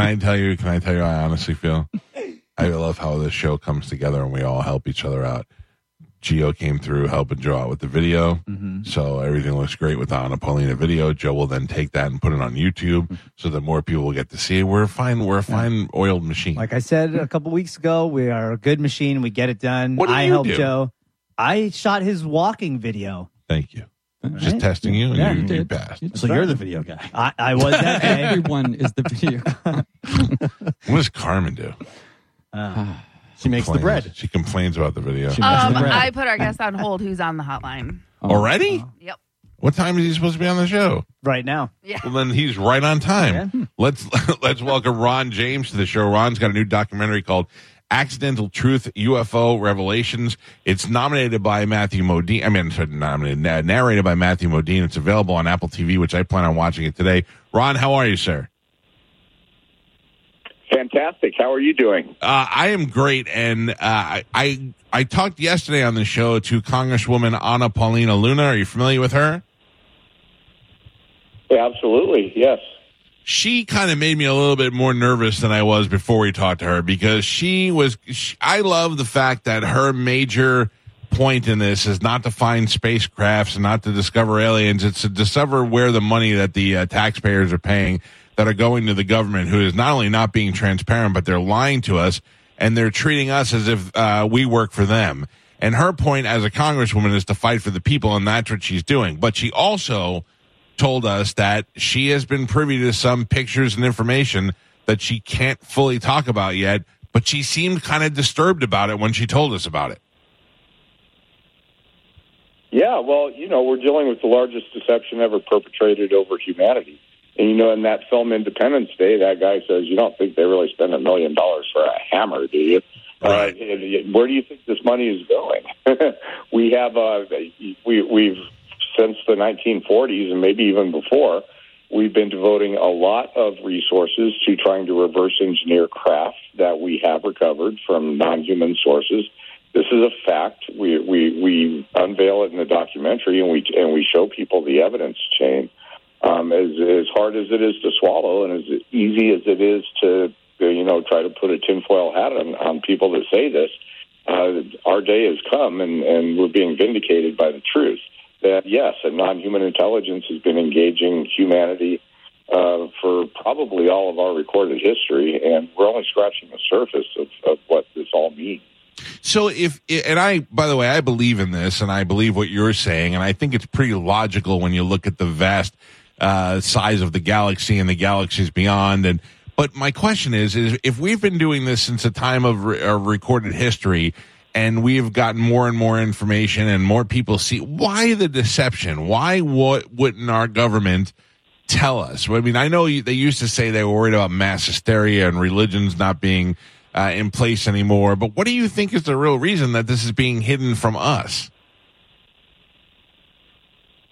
can I tell you? Can I tell you? how I honestly feel. I love how this show comes together and we all help each other out. Geo came through helping Joe out with the video, Mm-hmm. so everything looks great with the Anna Paulina video. Joe will then take that and put it on YouTube, so that more people will get to see it. We're a fine. We're a fine oiled machine. Like I said a couple weeks ago, we are a good machine. We get it done. What do I you help do? Joe. I shot his walking video. Thank you. Just Right. testing you, and Yeah, you, you you passed. It's So you're the video guy. I, I was that day. Everyone is the video. What does Carmen do? She makes the bread. She complains about the video She Um, the. I put our guest on hold who's on the hotline. already. Yep. What time is he supposed to be on the show? right now. Yeah. Well, then he's right on time. Let's let's welcome Ron James to the show. Ron's got a new documentary called "Accidental Truth: UFO Revelations." It's nominated by Matthew Modine. I mean, sorry, nominated, na- narrated by Matthew Modine. It's available on Apple TV, which I plan on watching it today. Ron, how are you, sir? Fantastic. How are you doing? Uh, I am great, and uh, I, I I talked yesterday on the show to Congresswoman Anna Paulina Luna. Are you familiar with her? Yeah, absolutely. Yes. She kind of made me a little bit more nervous than I was before we talked to her because she was. She, I love the fact that her major point in this is not to find spacecrafts and not to discover aliens. It's to discover where the money that the uh, taxpayers are paying that are going to the government, who is not only not being transparent, but they're lying to us and they're treating us as if uh, we work for them. And her point as a congresswoman is to fight for the people, and that's what she's doing. But she also told us that she has been privy to some pictures and information that she can't fully talk about yet, but she seemed kind of disturbed about it when she told us about it. Yeah, well, you know, we're dealing with the largest deception ever perpetrated over humanity. And, you know, in that film Independence Day, that guy says, You don't think they really spend a million dollars for a hammer, do you? Right. Uh, where do you think this money is going? we have, uh, we, we've, since the 1940s and maybe even before, we've been devoting a lot of resources to trying to reverse engineer craft that we have recovered from non human sources. This is a fact. We, we, we unveil it in the documentary and we, and we show people the evidence chain. Um, as, as hard as it is to swallow and as easy as it is to, you know, try to put a tinfoil hat on, on people that say this, uh, our day has come and, and we're being vindicated by the truth that yes, a non-human intelligence has been engaging humanity uh, for probably all of our recorded history, and we're only scratching the surface of, of what this all means. So if and I by the way I believe in this and I believe what you're saying and I think it's pretty logical when you look at the vast uh, size of the galaxy and the galaxies beyond and but my question is is if we've been doing this since the time of, re- of recorded history and we've gotten more and more information and more people see why the deception? Why what wouldn't our government tell us? I mean i know they used to say they were worried about mass hysteria and religions not being uh, in place anymore but what do you think is the real reason that this is being hidden from us?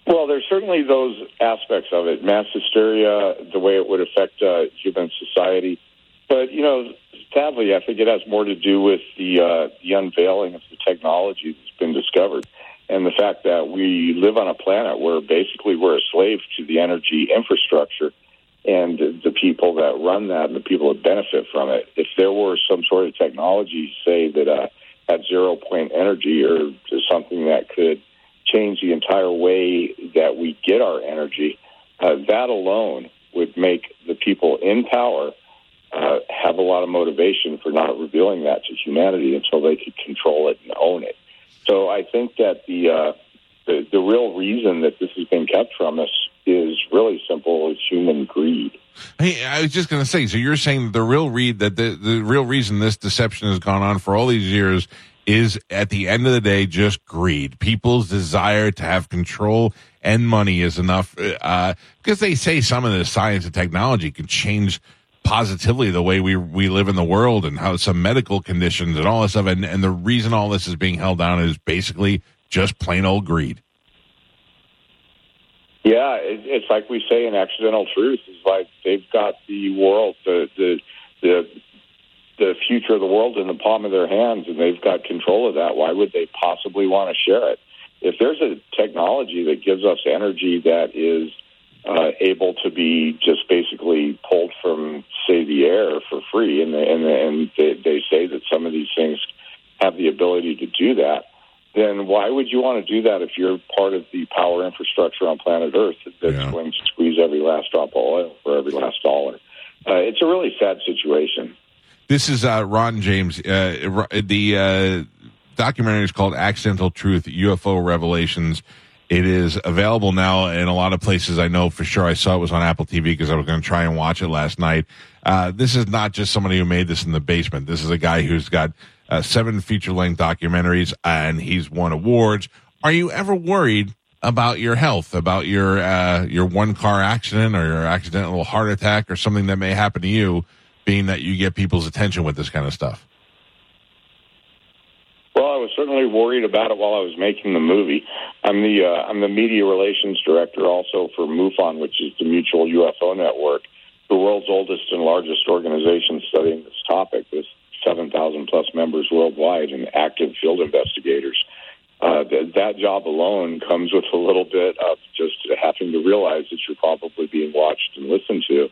Well, there's certainly those aspects of it, mass hysteria, the way it would affect uh, human society. But you know, sadly, I think it has more to do with the uh, the unveiling of the technology that's been discovered, and the fact that we live on a planet where basically we're a slave to the energy infrastructure and the people that run that and the people that benefit from it. If there were some sort of technology, say that uh, had zero point energy or something that could change the entire way that we get our energy, uh, that alone would make the people in power uh, have a lot of motivation for not revealing that to humanity until they could control it and own it. So I think that the uh, the, the real reason that this has been kept from us is really simple: it's human greed. Hey, I was just going to say. So you're saying the real read that the the real reason this deception has gone on for all these years is at the end of the day just greed. People's desire to have control and money is enough. Uh, because they say some of the science and technology can change positively the way we we live in the world and how some medical conditions and all this stuff. And and the reason all this is being held down is basically just plain old greed. Yeah, it, it's like we say in accidental truth. It's like they've got the world, the the the the future of the world in the palm of their hands, and they've got control of that. Why would they possibly want to share it? If there's a technology that gives us energy that is uh, able to be just basically pulled from, say, the air for free, and and and they, they say that some of these things have the ability to do that. Then why would you want to do that if you're part of the power infrastructure on planet Earth that's Yeah. going to squeeze every last drop of oil for every last dollar? Uh, it's a really sad situation. This is uh, Ron James. Uh, the uh, documentary is called Accidental Truth UFO Revelations. It is available now in a lot of places. I know for sure. I saw it was on Apple TV because I was going to try and watch it last night. Uh, this is not just somebody who made this in the basement. This is a guy who's got uh, seven feature length documentaries and he's won awards. Are you ever worried about your health, about your uh, your one car accident or your accidental heart attack or something that may happen to you, being that you get people's attention with this kind of stuff? Certainly worried about it while I was making the movie. I'm the uh, I'm the media relations director also for MUFON, which is the Mutual UFO Network, the world's oldest and largest organization studying this topic, with 7,000 plus members worldwide and active field investigators. Uh, th- that job alone comes with a little bit of just having to realize that you're probably being watched and listened to.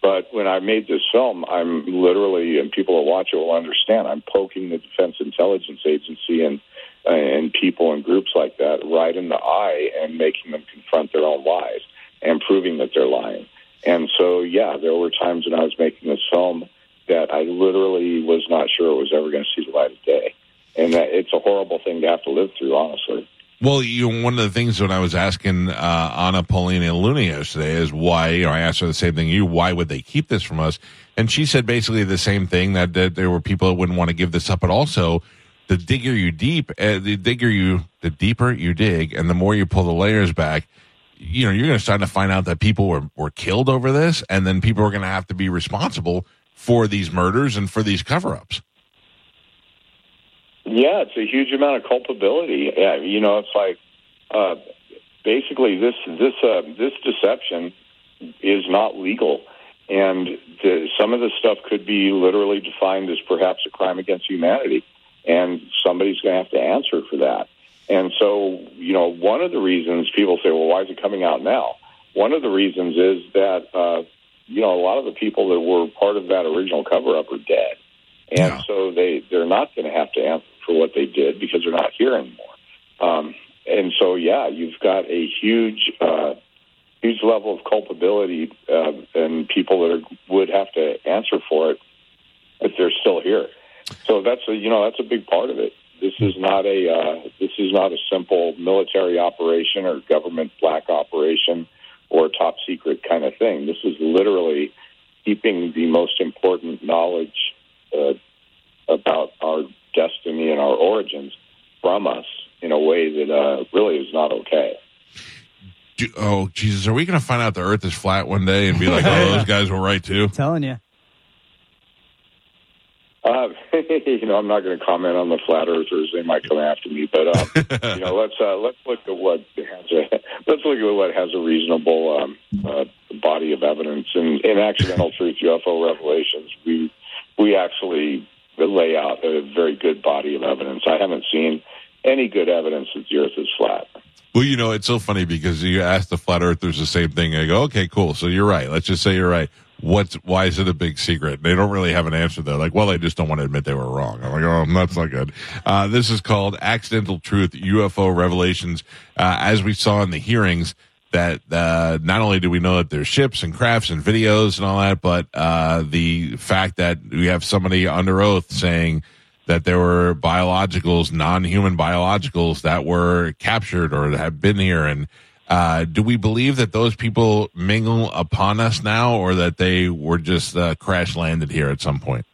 But when I made this film, I'm literally, and people that watch it will understand, I'm poking the Defense Intelligence Agency and and people and groups like that right in the eye and making them confront their own lies and proving that they're lying. And so, yeah, there were times when I was making this film that I literally was not sure it was ever going to see the light of day. And that it's a horrible thing to have to live through, honestly. Well, you know, one of the things when I was asking uh, Anna Paulina Luna yesterday is why, I asked her the same thing you, why would they keep this from us? And she said basically the same thing that, that there were people that wouldn't want to give this up, but also the digger you deep, uh, the digger you, the deeper you dig, and the more you pull the layers back, you know, you're going to start to find out that people were, were killed over this, and then people are going to have to be responsible for these murders and for these cover ups. Yeah, it's a huge amount of culpability. Yeah, you know, it's like uh, basically this this uh, this deception is not legal, and the, some of this stuff could be literally defined as perhaps a crime against humanity, and somebody's going to have to answer for that. And so, you know, one of the reasons people say, "Well, why is it coming out now?" One of the reasons is that uh, you know a lot of the people that were part of that original cover up are dead, and Yeah. so they they're not going to have to answer for what they did because they're not here anymore. Um, and so, yeah, you've got a huge, uh, huge level of culpability, uh, and people that are, would have to answer for it if they're still here. So that's a, you know, that's a big part of it. This is not a, uh, this is not a simple military operation or government black operation or top secret kind of thing. This is literally keeping the most important knowledge uh, about our destiny and our origins from us in a way that uh, really is not okay. Do, oh, Jesus, are we going to find out the earth is flat one day and be like, oh, those guys were right too? I'm telling you. Uh, you know, I'm not going to comment on the flat earthers; they might come after me. But uh, you know, let's uh, let's look at what has a let's look at what has a reasonable um, uh, body of evidence. And in accidental truth UFO revelations, we we actually lay out a very good body of evidence. I haven't seen any good evidence that the Earth is flat. Well, you know, it's so funny because you ask the flat earthers the same thing. I go, okay, cool. So you're right. Let's just say you're right. What's why is it a big secret? They don't really have an answer. They're like, well, they just don't want to admit they were wrong. I'm like, oh, that's not good. Uh, this is called accidental truth UFO revelations. Uh, as we saw in the hearings, that uh, not only do we know that there's ships and crafts and videos and all that, but uh, the fact that we have somebody under oath saying that there were biologicals, non-human biologicals that were captured or have been here. And uh, do we believe that those people mingle upon us now, or that they were just uh, crash landed here at some point?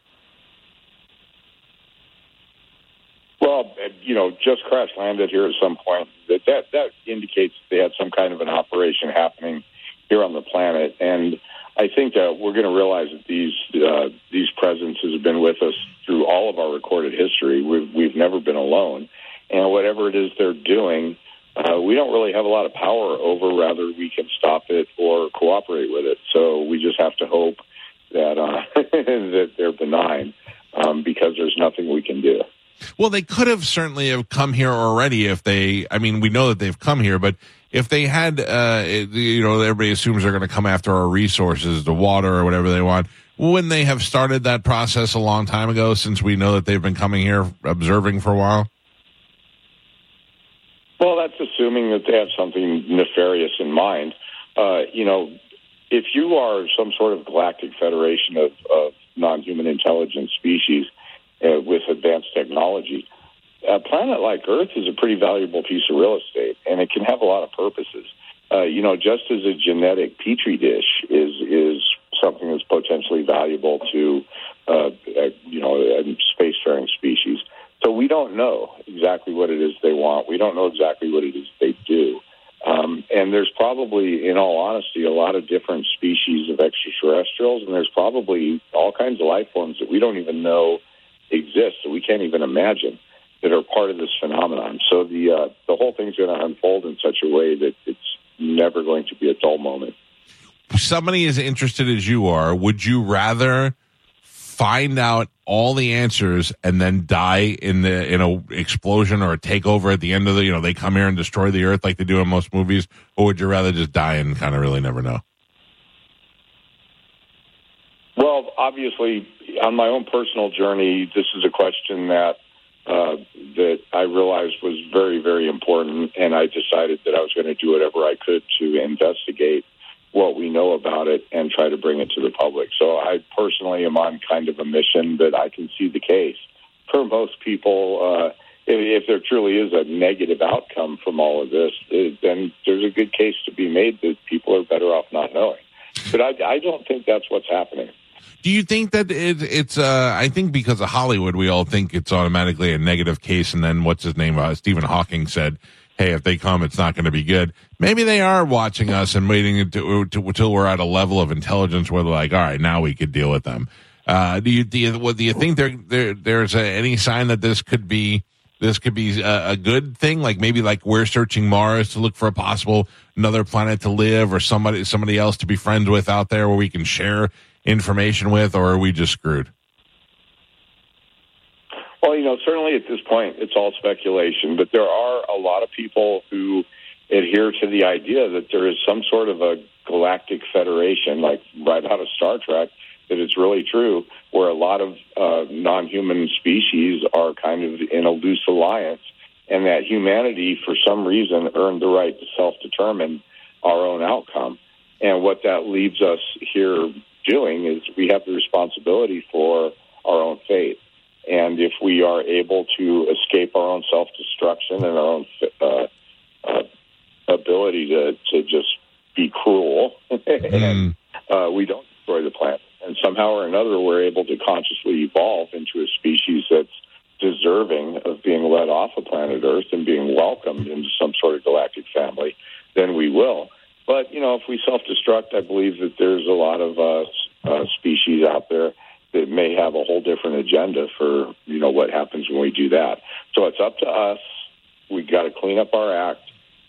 Well, uh, you know, just crash landed here at some point. That that that indicates they had some kind of an operation happening here on the planet, and I think that we're going to realize that these uh, these presences have been with us through all of our recorded history. We've we've never been alone, and whatever it is they're doing, uh, we don't really have a lot of power over. Rather, we can stop it or cooperate with it. So we just have to hope that uh, that they're benign, um, because there's nothing we can do. Well, they could have certainly have come here already if they. I mean, we know that they've come here, but if they had, uh, you know, everybody assumes they're going to come after our resources, the water or whatever they want. Wouldn't they have started that process a long time ago since we know that they've been coming here observing for a while? Well, that's assuming that they have something nefarious in mind. Uh, you know, if you are some sort of galactic federation of, of non-human intelligent species uh, with advanced technology, a planet like Earth is a pretty valuable piece of real estate, and it can have a lot of purposes. Uh, you know, just as a genetic petri dish is is something that's potentially valuable to, uh, uh, you know, a spacefaring species. So we don't know exactly what it is they want. We don't know exactly what it is they do. Um, and there's probably, in all honesty, a lot of different species of extraterrestrials, and there's probably all kinds of life forms that we don't even know exist, that we can't even imagine, that are part of this phenomenon. So the uh, the whole thing's going to unfold in such a way that it's never going to be a dull moment. somebody as interested as you are, would you rather find out all the answers and then die in the in a explosion or a takeover at the end of the you know they come here and destroy the earth like they do in most movies, or would you rather just die and kind of really never know? Well, obviously, on my own personal journey, this is a question that uh, that I realized was very, very important, and I decided that I was going to do whatever I could to investigate what we know about it and try to bring it to the public. So I personally am on kind of a mission that I can see the case for most people. Uh, if, there truly is a negative outcome from all of this, eh, then there's a good case to be made that people are better off not knowing. But I, I don't think that's what's happening. Do you think that it, it's? Uh, I think because of Hollywood, we all think it's automatically a negative case, and then what's his name? Uh, Stephen Hawking said, "Hey, if they come, it's not going to be good." Maybe they are watching us and waiting until, we're at a level of intelligence where they're like, "All right, now we could deal with them." Uh, do you do you, what, do you think there, there there's a, any sign that this could be this could be a, a good thing? Like maybe like we're searching Mars to look for a possible another planet to live or somebody somebody else to be friends with out there where we can share information with, or are we just screwed? Well, you know, certainly at this point, it's all speculation, but there are a lot of people who adhere to the idea that there is some sort of a galactic federation, like right out of Star Trek, that it's really true, where a lot of uh, non human species are kind of in a loose alliance, and that humanity, for some reason, earned the right to self determine our own outcome. And what that leaves us here doing is we have the responsibility for our own fate. And if we are able to escape our own self destruction and our own uh, uh, ability to, to just be cruel, and uh, we don't destroy the planet, and somehow or another we're able to consciously evolve into a species that's deserving of being let off of planet Earth and being welcomed into some sort of galactic family, then we will. But you know, if we self-destruct, I believe that there's a lot of uh, uh, species out there that may have a whole different agenda for you know what happens when we do that. So it's up to us. We got to clean up our act,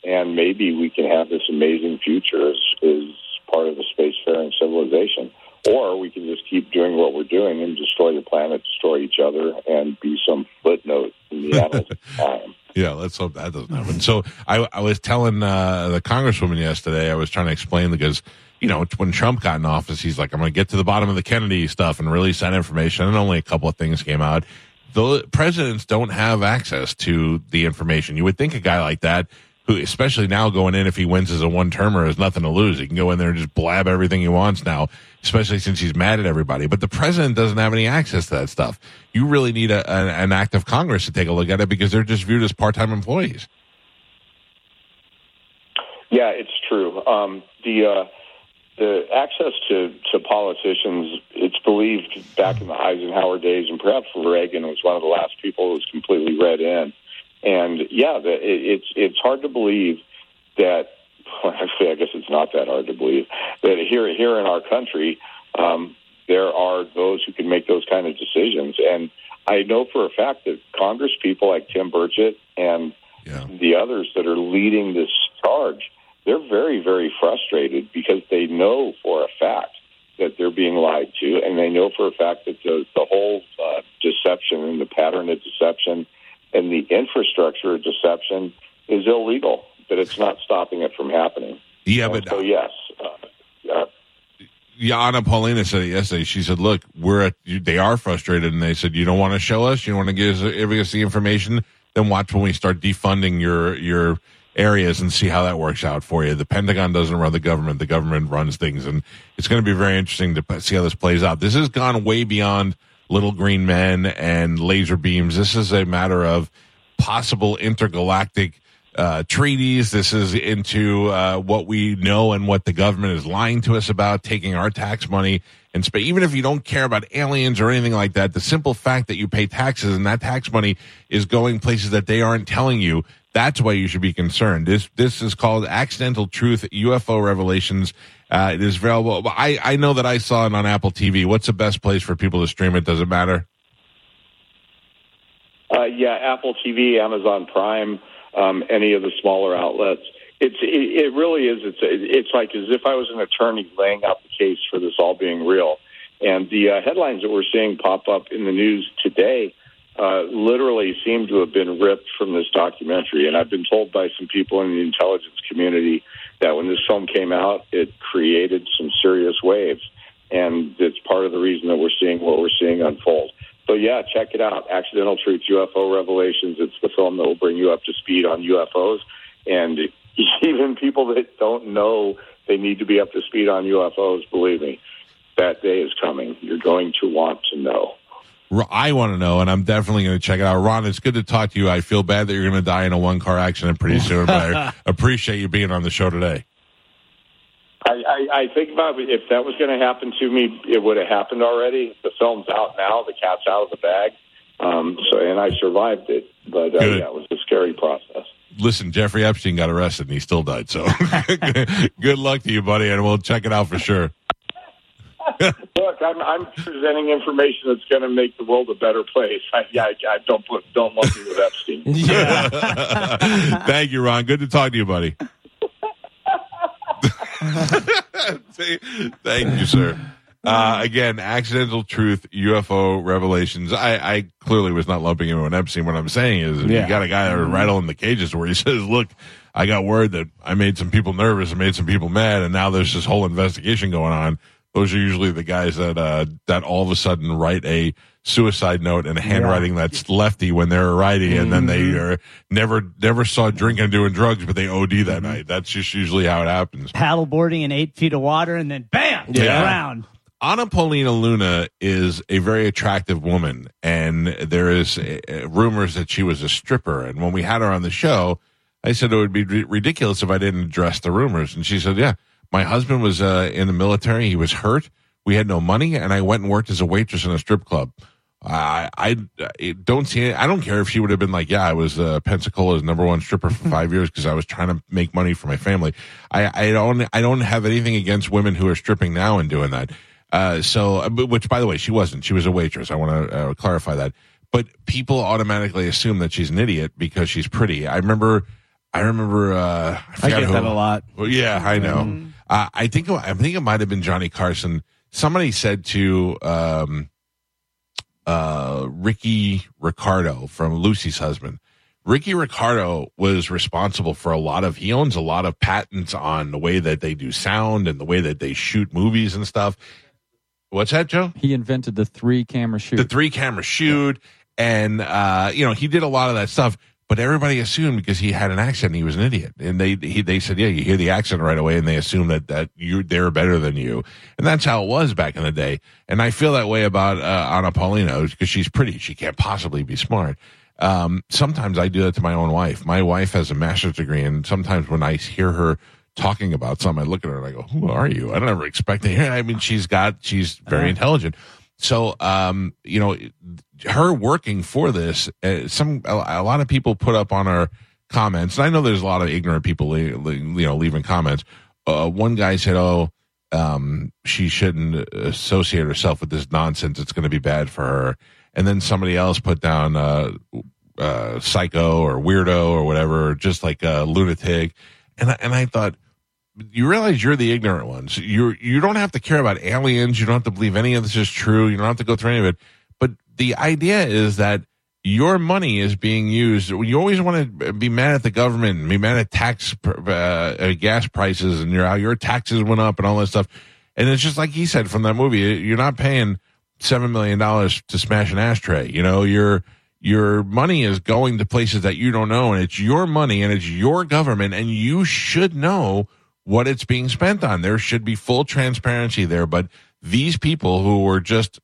and maybe we can have this amazing future as, as part of the spacefaring civilization. Or we can just keep doing what we're doing and destroy the planet, destroy each other, and be some footnote in the annals of time. Yeah, let's hope that doesn't happen. So I, I was telling uh, the congresswoman yesterday, I was trying to explain because, you know, when Trump got in office, he's like, I'm going to get to the bottom of the Kennedy stuff and release that information. And only a couple of things came out. The presidents don't have access to the information. You would think a guy like that, who, especially now going in, if he wins as a one termer, has nothing to lose. He can go in there and just blab everything he wants now, especially since he's mad at everybody. But the president doesn't have any access to that stuff. You really need a, an, an act of Congress to take a look at it because they're just viewed as part time employees. Yeah, it's true. Um, the uh, the access to, to politicians, it's believed back in the Eisenhower days, and perhaps Reagan was one of the last people who was completely read in. And yeah, the, it, it's it's hard to believe that. Actually, I guess it's not that hard to believe that here here in our country, um, there are those who can make those kind of decisions. And I know for a fact that Congress people like Tim Burchett and Yeah. the others that are leading this charge, they're very, very frustrated because they know for a fact that they're being lied to, and they know for a fact that the, the whole uh, deception and the pattern of deception and the infrastructure of deception is illegal. but it's not stopping it from happening. Yeah, And but so yes, uh, uh, yeah, Anna Paulina said it yesterday. She said, "Look, we're at. They are frustrated, and they said you don't want to show us. You don't want to give us, give us the information. Then watch when we start defunding your your areas and see how that works out for you. The Pentagon doesn't run the government; the government runs things, and it's going to be very interesting to see how this plays out. This has gone way beyond little green men and laser beams. This is a matter of possible intergalactic." uh, treaties. This is into uh, what we know and what the government is lying to us about, taking our tax money and sp- even if you don't care about aliens or anything like that, the simple fact that you pay taxes and that tax money is going places that they aren't telling you. That's why you should be concerned. This this is called accidental truth UFO revelations. Uh, it is available. I I know that I saw it on Apple TV. What's the best place for people to stream it? Does it matter? Uh, yeah, Apple TV, Amazon Prime, um, any of the smaller outlets. It's it, it really is. It's it's like as if I was an attorney laying out the case for this all being real. And the uh, headlines that we're seeing pop up in the news today uh, literally seem to have been ripped from this documentary. And I've been told by some people in the intelligence community that when this film came out, it created some serious waves. And it's part of the reason that we're seeing what we're seeing unfold. So yeah, check it out. Accidental Truth UFO Revelations. It's the film that will bring you up to speed on UFOs. And even people that don't know they need to be up to speed on UFOs, believe me, that day is coming. You're going to want to know. R- I want to know, and I'm definitely going to check it out. Ron, it's good to talk to you. I feel bad that you're going to die in a one car accident pretty soon, but I appreciate you being on the show today. I, I, I think about if that was going to happen to me, it would have happened already. The film's out now. The cat's out of the bag. Um, so, and I survived it, but uh, yeah, it was a scary process. Listen, Jeffrey Epstein got arrested and he still died. So good luck to you, buddy, and we'll check it out for sure. Look, I'm, I'm presenting information that's going to make the world a better place. I, I, I don't put, don't lump me with Epstein. Thank you, Ron. Good to talk to you, buddy. Thank you, sir. Uh, again, accidental truth, UFO revelations. I, I clearly was not lumping him with Epstein. What I'm saying is, Yeah. you got a guy that rattling the cages where he says, "Look, I got word that I made some people nervous and made some people mad, and now there's this whole investigation going on." Those are usually the guys that uh, that all of a sudden write a suicide note in a handwriting that's lefty when they're righty, and then they are never never saw drinking and doing drugs, but they OD that night. That's just usually how it happens. Paddleboarding in eight feet of water and then bam, Yeah. Anna Paulina Luna is a very attractive woman, and there is uh, rumors that she was a stripper. And when we had her on the show, I said it would be ri- ridiculous if I didn't address the rumors. And she said, "Yeah, my husband was uh, in the military. He was hurt. We had no money, and I went and worked as a waitress in a strip club. I, I, I don't see. I don't care if she would have been like, yeah, I was uh, Pensacola's number one stripper for five years because I was trying to make money for my family. I, I don't, I don't have anything against women who are stripping now and doing that. Uh, so, uh, which by the way, she wasn't. She was a waitress. I want to uh, clarify that. But people automatically assume that she's an idiot because she's pretty. I remember, I remember. Uh, I, I get who- that a lot. well, yeah, I know. Uh, I think I think it might have been Johnny Carson. Somebody said to um, uh, Ricky Ricardo from Lucy's husband. Ricky Ricardo was responsible for a lot of. He owns a lot of patents on the way that they do sound and the way that they shoot movies and stuff. What's that, Joe? He invented the three camera shoot. the three camera shoot and uh you know he did a lot of that stuff but everybody assumed because he had an accent he was an idiot. And they he, they said yeah you hear the accent right away and they assume that that you they're better than you. And that's how it was back in the day. And i feel that way about uh, anna paulino because she's pretty. She can't possibly be smart. Um sometimes i do that to my own wife. My wife has a master's degree and sometimes when i hear her talking about something i look at her and i go who are you? I don't ever expect to hear i mean she's got she's very intelligent. So, um, you know, her working for this, uh, some a, a lot of people put up on our comments, and I know there's a lot of ignorant people, le- le- you know, leaving comments. Uh, one guy said, "Oh, um, she shouldn't associate herself with this nonsense. It's going to be bad for her." And then somebody else put down, uh, uh, psycho or weirdo or whatever, just like a lunatic. And I, and I thought, you realize you're the ignorant ones. You you don't have to care about aliens. You don't have to believe any of this is true. You don't have to go through any of it. The idea is that your money is being used. You always want to be mad at the government, be mad at tax, uh, uh, gas prices, and your your taxes went up and all that stuff. And it's just like he said from that movie. You're not paying seven million dollars to smash an ashtray. You know, your your money is going to places that you don't know, and it's your money and it's your government, and you should know what it's being spent on. There should be full transparency there. But these people who were just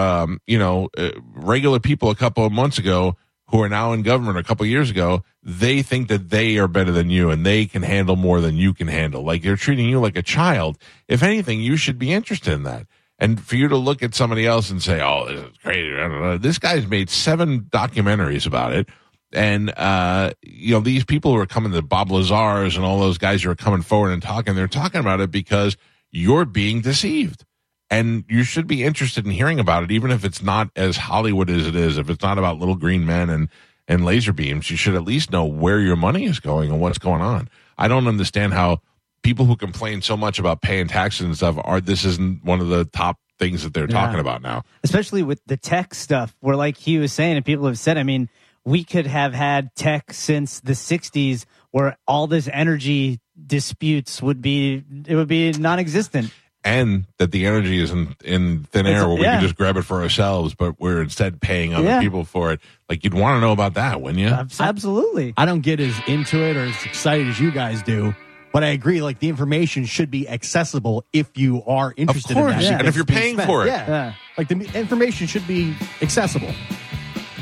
um, you know, uh, regular people a couple of months ago who are now in government a couple of years ago, they think that they are better than you and they can handle more than you can handle. Like they're treating you like a child. If anything, you should be interested in that. And for you to look at somebody else and say, "Oh, this is crazy," this guy's made seven documentaries about it, and uh, you know these people who are coming, the Bob Lazars and all those guys who are coming forward and talking, they're talking about it because you're being deceived and you should be interested in hearing about it, even if it's not as Hollywood as it is. If it's not about little green men and and laser beams, you should at least know where your money is going and what's going on. I don't understand how people who complain so much about paying taxes and stuff are. This isn't one of the top things that they're Yeah. talking about now. especially with the tech stuff where like he was saying and people have said i mean we could have had tech since the 60s where all this energy disputes would be it would be non-existent And that the energy is in, in thin air It's- where we yeah. can just grab it for ourselves, but we're instead paying other Yeah. people for it. Like you'd want to know about that, wouldn't you? Absolutely I don't get as into it or as excited as you guys do, but I agree. Like the information should be accessible if you are interested course, in that. yeah. and if you're paying spent. for it. yeah. Yeah. Like the information should be accessible.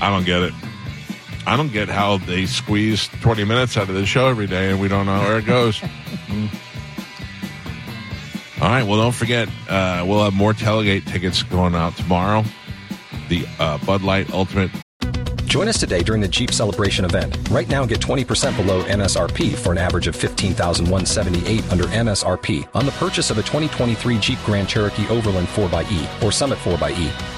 I don't get it. I don't get how they squeeze 20 minutes out of the show every day and we don't know where it goes. Mm. All right. Well, don't forget, uh, we'll have more Tailgate tickets going out tomorrow. The uh, Bud Light Ultimate. Join us today during the Jeep Celebration event. Right now, get 20% below MSRP for an average of 15178 under MSRP on the purchase of a 2023 Jeep Grand Cherokee Overland 4xE or Summit 4xE.